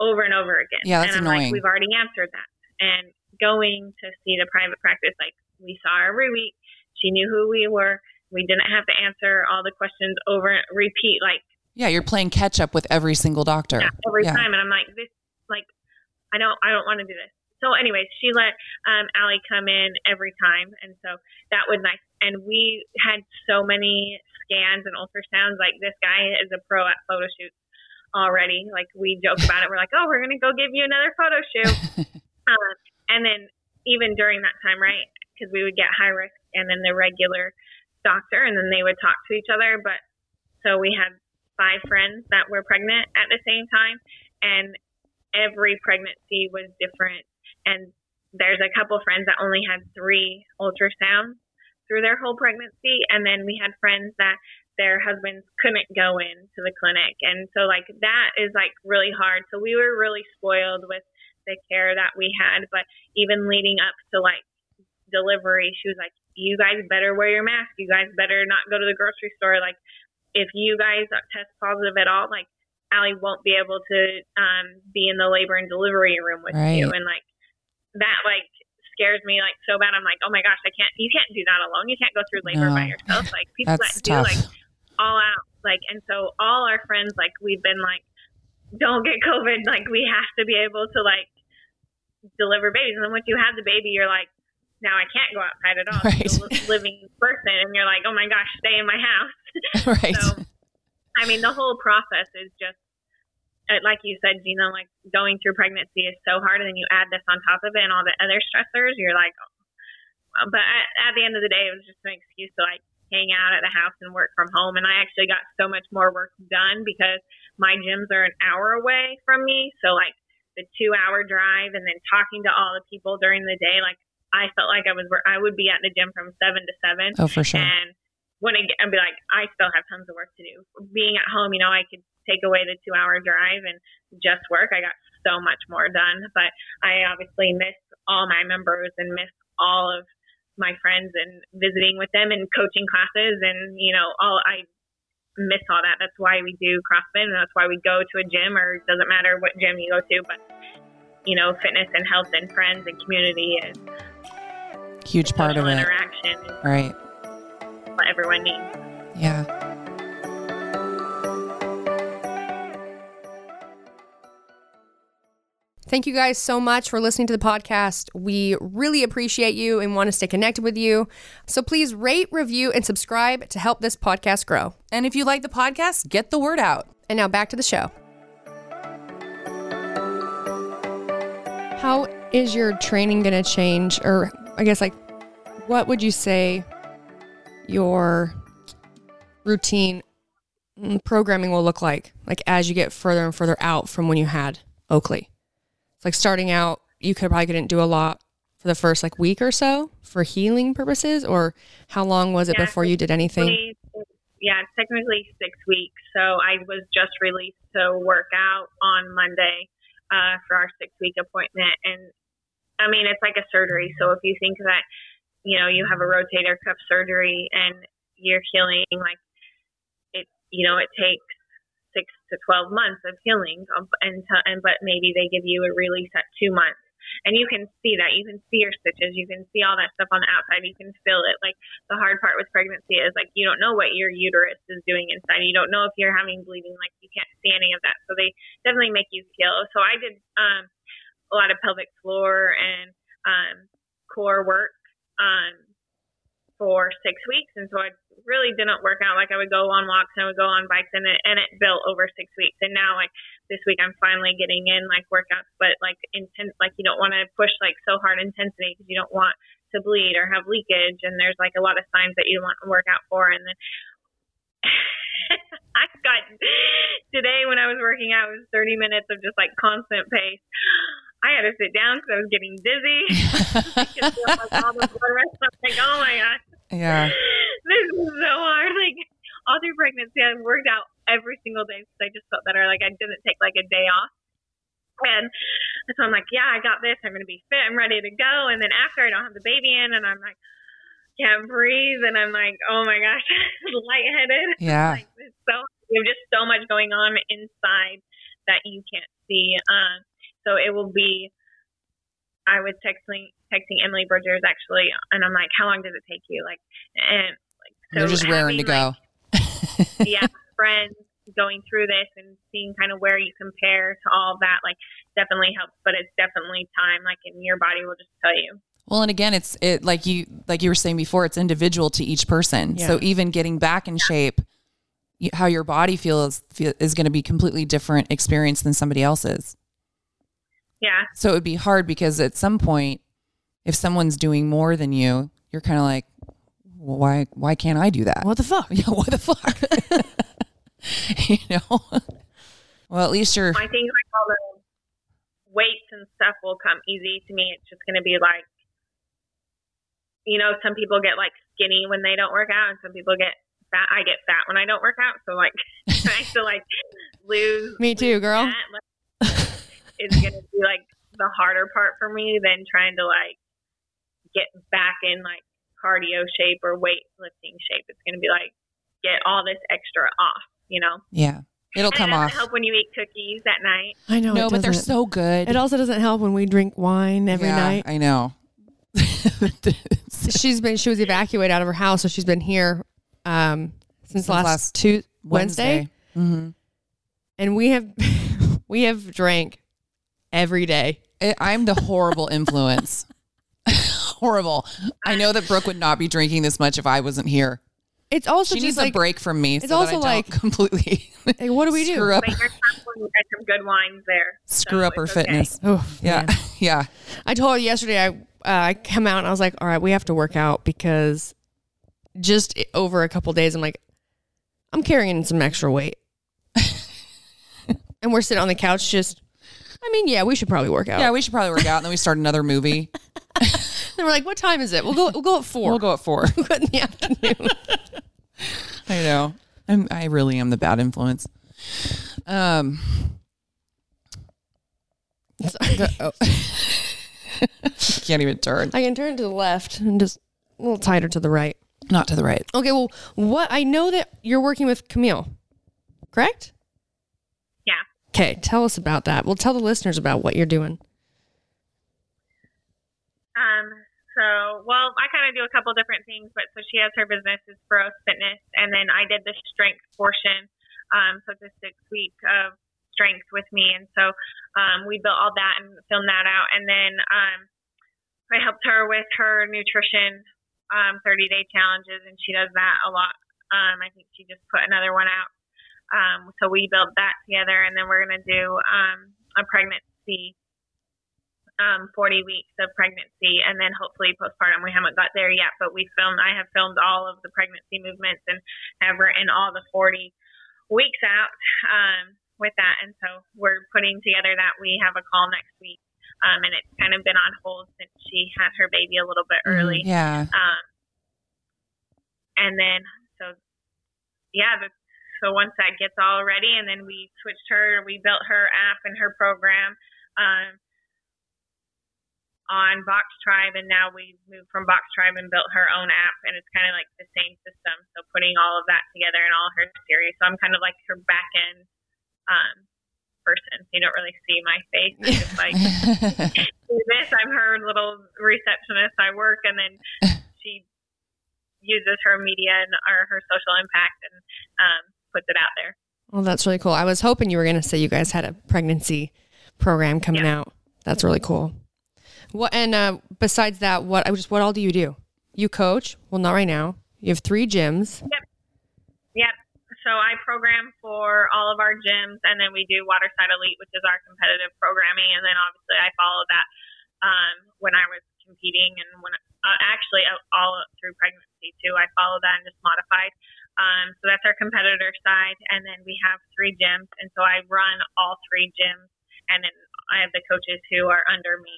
over and over again. Yeah, that's and i'm annoying. like we've already answered that. And going to see the private practice like we saw her every week. She knew who we were. We didn't have to answer all the questions over and repeat like yeah, you're playing catch up with every single doctor. yeah, every Yeah. time. And i'm like this like i don't i don't want to do this. So anyways she let um Allie come in every time. And so that was nice and we had so many scans and ultrasounds like this guy is a pro at photo shoots already. Like we joke about it. We're like oh we're gonna go give you another photo shoot. Um, and then even during that time right because we would get high risk and then the regular doctor and then they would talk to each other. But so we had five friends that were pregnant at the same time and every pregnancy was different. And there's a couple friends that only had three ultrasounds through their whole pregnancy and then we had friends that their husbands couldn't go into the clinic. And so like that is like really hard. So we were really spoiled with the care that we had. But even leading up to like delivery she was like you guys better wear your mask. You guys better not go to the grocery store. Like if you guys test positive at all like Allie won't be able to um, be in the labor and delivery room with Right. you and like that like scares me like so bad. I'm like oh my gosh i can't you can't do that alone. You can't go through labor by yourself. Like people That's that do like all out like and so all our friends like we've been like don't get covid. Like we have to be able to like deliver babies. And then once you have the baby you're like now i can't go outside at all. Right. A living person. And you're like oh my gosh stay in my house. Right. so i mean the whole process is just like you said Jeanna like going through pregnancy is so hard and then you add this on top of it and all the other stressors you're like oh. Um, but at, at the end of the day it was just an excuse to like hang out at the house and work from home and i actually got so much more work done because my gyms are an hour away from me so like the two hour drive and then talking to all the people during the day like i felt like i was wor- i would be at the gym from seven to seven oh, for sure. and when I get, I'd be like, I still have tons of work to do. Being at home, you know, I could take away the two hour drive and just work. I got so much more done, but I obviously miss all my members and miss all of my friends and visiting with them and coaching classes and, you know, all I miss all that. That's why we do CrossFit and that's why we go to a gym or it doesn't matter what gym you go to, but you know, fitness and health and friends and community is Huge part of it. interaction Right. what everyone needs. Yeah. Thank you guys so much for listening to the podcast. We really appreciate you and want to stay connected with you. So please rate, review, and subscribe to help this podcast grow. And if you like the podcast, get the word out. And now back to the show. How is your training going to change? Or I guess, like, what would you say your routine mm, programming will look like? Like, as you get further and further out from when you had Oakley? It's like starting out, you could probably couldn't do a lot for the first like week or so for healing purposes, or how long was it Yeah, before you did anything? Yeah, it's technically six weeks. So I was just released to work out on Monday uh, for our six week appointment. And I mean, it's like a surgery. So if you think that, you know, you have a rotator cuff surgery and you're healing, like it, you know, it takes to 12 months of healing. um, And, t- and but maybe they give you a release at two months. And you can see that. You can see your stitches. You can see all that stuff on the outside. You can feel it. Like the hard part with pregnancy is like you don't know what your uterus is doing inside. You don't know if you're having bleeding. Like you can't see any of that. So they definitely make you feel. So I did um, a lot of pelvic floor and um, core work um, for six weeks, and so I really didn't work out. Like I would go on walks and I would go on bikes, and it and it built over six weeks. And now like this week, I'm finally getting in like workouts, but like intense. Like you don't want to push like so hard intensity because you don't want to bleed or have leakage, and there's like a lot of signs that you want to work out for, and then. I got today when I was working out, it was 30 minutes of just like constant pace. I had to sit down because I was getting dizzy. Like, all the blood rush. I'm like, oh my god, Yeah. this is so hard. Like all through pregnancy, I worked out every single day because I just felt better. Like I didn't take like a day off. And so I'm like, yeah, I got this. I'm going to be fit. I'm ready to go. And then after I don't have the baby in, and I'm like, can't breathe. And I'm like, oh my gosh, lightheaded. Yeah. Like, so there's just so much going on inside that you can't see. Um, so it will be. I was texting texting Emily Bridgers actually, and I'm like, how long does it take you? Like, and like, so They're just raring to go. like, yeah, friends going through this and seeing kind of where you compare to all that, like, definitely helps. But it's definitely time. Like, and your body will just tell you. Well, and again, it's it like you like you were saying before, it's individual to each person. So even getting back in shape, how your body feels feel, is going to be completely different experience than somebody else's. Yeah, So it would be hard because at some point, if someone's doing more than you, you're kind of like, well, why why can't I do that? What the fuck? Yeah, what the fuck? you know. Well, at least you're. I think like all the weights and stuff will come easy to me. It's just going to be like, you know, some people get like skinny when they don't work out, and some people get fat. I get fat when I don't work out, so like trying to like lose. Me too, lose girl. fat, like, is going to be like the harder part for me than trying to like get back in like cardio shape or weightlifting shape. It's going to be like get all this extra off, you know. Yeah, it'll And come it doesn't off. help when you eat cookies at night. I know. No, it but they're so good. It also doesn't help when we drink wine every Yeah, night. I know. She's been she was evacuated out of her house, so she's been here um since, Since last, last two Wednesday, hmm and we have we have drank every day. It, I'm the horrible influence. horrible. I know that Brooke would not be drinking this much if I wasn't here. It's also She just needs like a break from me. it's so also that I don't like- completely like, what do we do? screw up, But you're California, there's some good wines there. screw so up her okay. fitness. Oh, Yeah, man. yeah. I told her yesterday I uh, I come out and I was like, all right, we have to work out because just over a couple days, I'm like, I'm carrying some extra weight, and we're sitting on the couch. Just, I mean, yeah, we should probably work out. Yeah, we should probably work out and then we start another movie. Then we're like, what time is it? We'll go. We'll go at 4 We'll go at four. We'll go in the afternoon. I know. I'm, I really am the bad influence. Um, the- oh. can't even turn. I can turn to the left and just a little tighter to the right. Not to the right. Okay. Well, what I know that you're working with Camille, correct? Okay. Tell us about that. Well, tell the listeners about what you're doing. Um, so, well, I kind of do a couple different things, but so she has her business is Bros Fitness, and then I did the strength portion. Um, so it's a six week of strength with me, and so um, we built all that and filmed that out, and then um, I helped her with her nutrition um, 30 day challenges, and she does that a lot. Um, I think she just put another one out. Um, so we built that together, and then we're gonna do um, a pregnancy um, 40 weeks of pregnancy and then hopefully postpartum. We haven't got there yet, but we filmed, I have filmed all of the pregnancy movements and have written all the 40 weeks out um, with that. And so we're putting together that. We have a call next week um, and it's kind of been on hold since she had her baby a little bit early. Yeah. Um, and then so yeah, the, so once that gets all ready, and then we switched her, we built her app and her program. Um, on Box Tribe, and now we moved from Box Tribe and built her own app, and it's kind of like the same system. So putting all of that together and all her series. So I'm kind of like her back end um, person. You don't really see my face. It's just like this. I'm her little receptionist. I work, and then she uses her media and or her social impact and um, puts it out there. Well, that's really cool. I was hoping you were going to say you guys had a pregnancy program coming out. That's really cool. What and uh, besides that, what I just what all do you do? You coach? Well, not right now. You have three gyms. Yep. Yep. So I program for all of our gyms, and then we do Waterside Elite, which is our competitive programming, and then obviously I follow that um, when I was competing, and when uh, actually uh, all through pregnancy too, I follow that and just modified. Um, so that's our competitor side, and then we have three gyms, and so I run all three gyms, and then I have the coaches who are under me.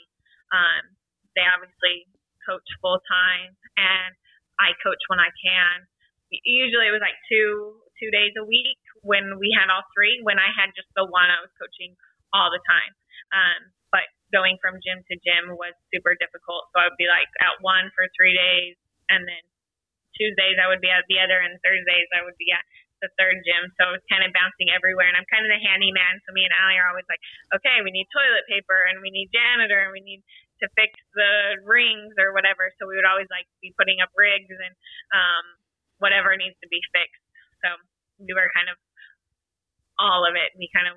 Um, they obviously coach full time, and I coach when I can. Usually, it was like two two days a week when we had all three. When I had just the one, I was coaching all the time. Um, but going from gym to gym was super difficult. So I would be like at one for three days, and then Tuesdays I would be at the other, and Thursdays I would be at the third gym. So it was kind of bouncing everywhere. And I'm kind of the handyman. So me and Allie are always like, okay, we need toilet paper, and we need janitor, and we need to fix the rings or whatever. So we would always like be putting up rigs and um, whatever needs to be fixed. So we were kind of all of it. We kind of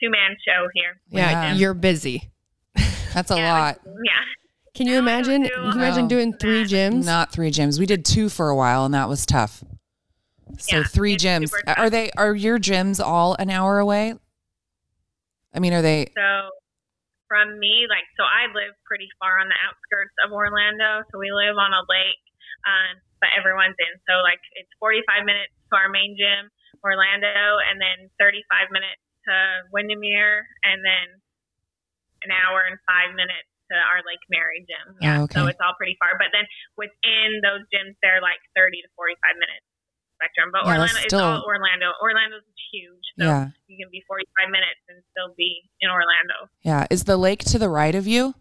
two man show here. Yeah, Yeah. you're busy. That's a Yeah, lot. Yeah. Can you imagine? do, Can you imagine doing three gyms? Not three gyms. We did two for a while, and that was tough. So Yeah, three gyms. Are they? Are your gyms all an hour away? I mean, are they? So from me, like, so I live pretty far on the outskirts of Orlando. So we live on a lake, um, but everyone's in. So like, it's 45 minutes to our main gym, Orlando, and then 35 minutes to Windermere, and then an hour and five minutes to our Lake Mary gym. Oh, yeah. Oh, okay. So it's all pretty far. But then within those gyms, they're like 30 to 45 minutes spectrum. But Yeah, Orlando, it's still- all Orlando. Orlando's huge. So Yeah. you can be 45 minutes and still be in Orlando. Yeah. Is the lake to the right of you?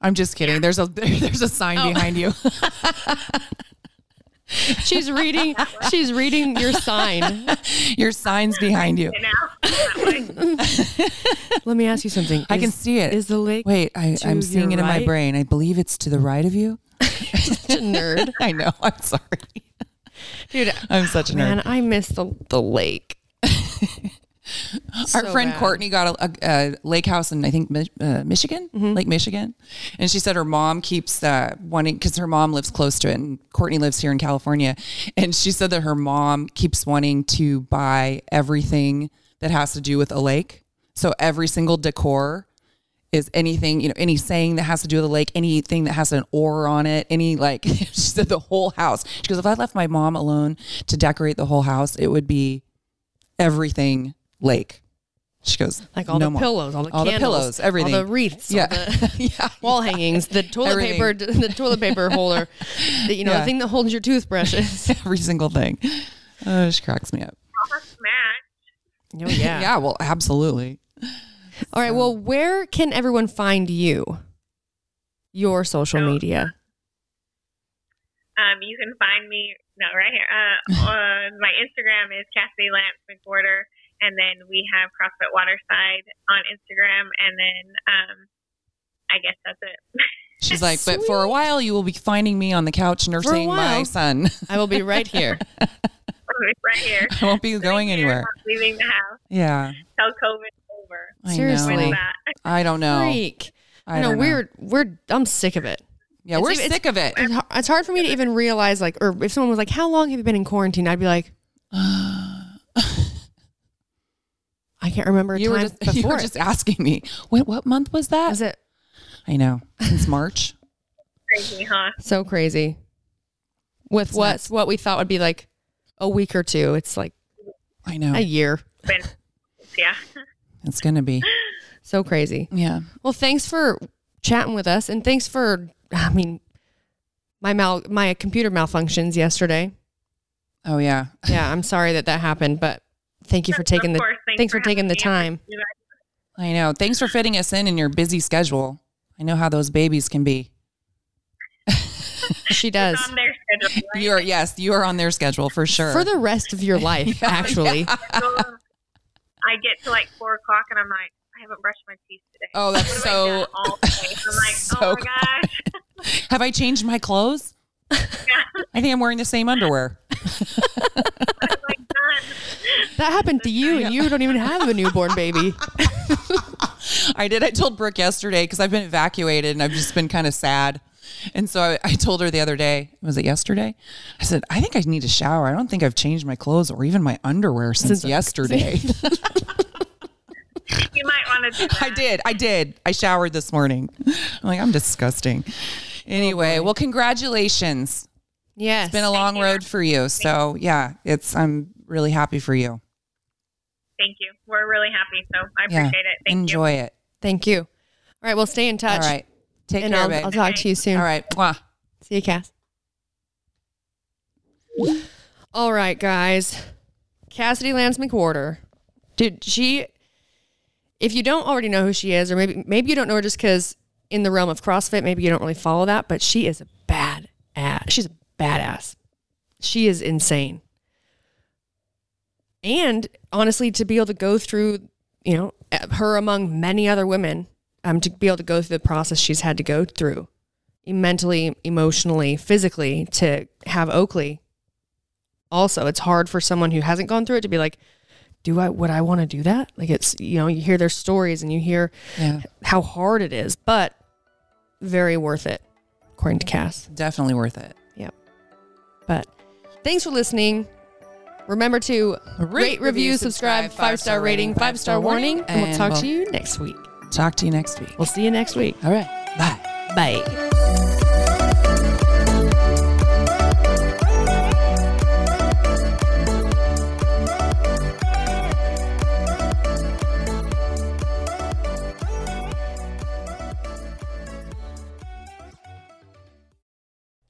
I'm just kidding. There's a there's a sign Oh. behind you. She's reading. she's reading your sign. Your sign's behind you. You know? That way. Let me ask you something. I can see it. Is the lake Wait, I, i'm seeing it your in my brain. I believe it's to the right of you. such a nerd? I know. I'm sorry. Dude, I'm such a nerd. man, I miss the the lake. Our So friend bad. Courtney got a, a, a lake house in I think uh, Michigan, Mm-hmm. Lake Michigan, and she said her mom keeps uh, wanting because her mom lives close to it, and Courtney lives here in California, and she said that her mom keeps wanting to buy everything that has to do with a lake. So every single decor is anything you know, any saying that has to do with a lake, anything that has an oar on it, any like she said the whole house. She goes, if I left my mom alone to decorate the whole house, it would be everything lake. She goes Like all "No the more." pillows, all the all the pillows, everything, all the wreaths, yeah, all the yeah, wall hangings, the toilet Everything. paper, the toilet paper holder, the, you know, Yeah. the thing that holds your toothbrushes. every single thing. Oh, she cracks me up. Match. Oh yeah. Yeah, well, absolutely. All right. Well, where can everyone find you? Your social So- media. Um, you can find me no right here. Uh, on my Instagram is Cassidy Lance McWherter, and then we have CrossFit Waterside on Instagram, and then um, I guess that's it. She's like, but for a while, you will be finding me on the couch nursing my son. I will be right here. right here. I won't be going Sitting here, anywhere. not leaving the house Yeah, till COVID's over. I Seriously. know. With that. I don't know. Freak. I know, don't know. we're we're I'm sick of it. Yeah, It's we're even- sick of it. It's hard for me to even realize, like, or if someone was like, "How long have you been in quarantine?" I'd be like, "I can't remember a You were time just you were it. just asking me. What what month was that? Was it I know. Since March. Crazy, huh? so crazy? With what nuts. what we thought would be like a week or two, it's like I know. a year. Yeah. It's gonna be. So crazy. Yeah. Well, thanks for chatting with us, and thanks for. I mean, my mal my computer malfunctions yesterday. Oh yeah. Yeah, I'm sorry that that happened, but thank you for taking of the course, thanks for taking the time. I know. Thanks for fitting us in in your busy schedule. I know how those babies can be. She does On their schedule. right? You are yes, you are on their schedule for sure. for the rest of your life. actually, So, I get to like four o'clock and I'm like, I haven't brushed my teeth today. Oh, that's What have I so- all day? I'm like, so oh my gosh. Have I changed my clothes? I think I'm wearing the same underwear. I'm like done. that happened to you, and you don't even have a newborn baby. I did. I told Brooke yesterday because I've been evacuated and I've just been kind of sad. And so I, I told her the other day, was it yesterday? I said, I think I need a shower. I don't think I've changed my clothes or even my underwear since Since- yesterday. You might want to. I did. I did. I showered this morning. I'm like, I'm disgusting. Anyway, oh, well, congratulations. Yes, It's been a long road for you. So yeah, it's I'm really happy for you. Thank you. We're really happy. So I Yeah. appreciate it. Thank you. Enjoy it. Thank you. All right, we'll stay in touch. All right. Take and care, I'll, babe. I'll talk to you soon. All right. Mwah. See you, Cass. All right, guys. Cassidy Lance McWherter. Dude, she if you don't already know who she is, or maybe maybe you don't know her just because in the realm of CrossFit, maybe you don't really follow that, but she is a bad ass. She's a badass. She is insane. And honestly, to be able to go through, you know, her among many other women, um, to be able to go through the process she's had to go through mentally, emotionally, physically to have Oakley. Also, it's hard for someone who hasn't gone through it to be like, do I would I want to do that? Like it's you know, you hear their stories and you hear Yeah. how hard it is, but very worth it, according to Cass. Definitely worth it. Yep. But thanks for listening. Remember to rate, review, subscribe, five star rating, five star warning, and we'll talk we'll- to you next week. Talk to you next week. We'll see you next week. All right. Bye. Bye.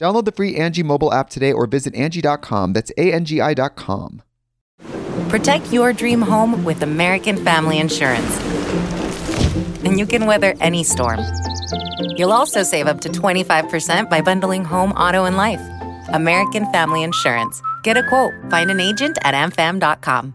Download the free Angi mobile app today or visit Angi.com. That's A-N-G-I dot com. Protect your dream home with American Family Insurance. And you can weather any storm. You'll also save up to 25% by bundling home, auto, and life. American Family Insurance. Get a quote. Find an agent at amfam.com.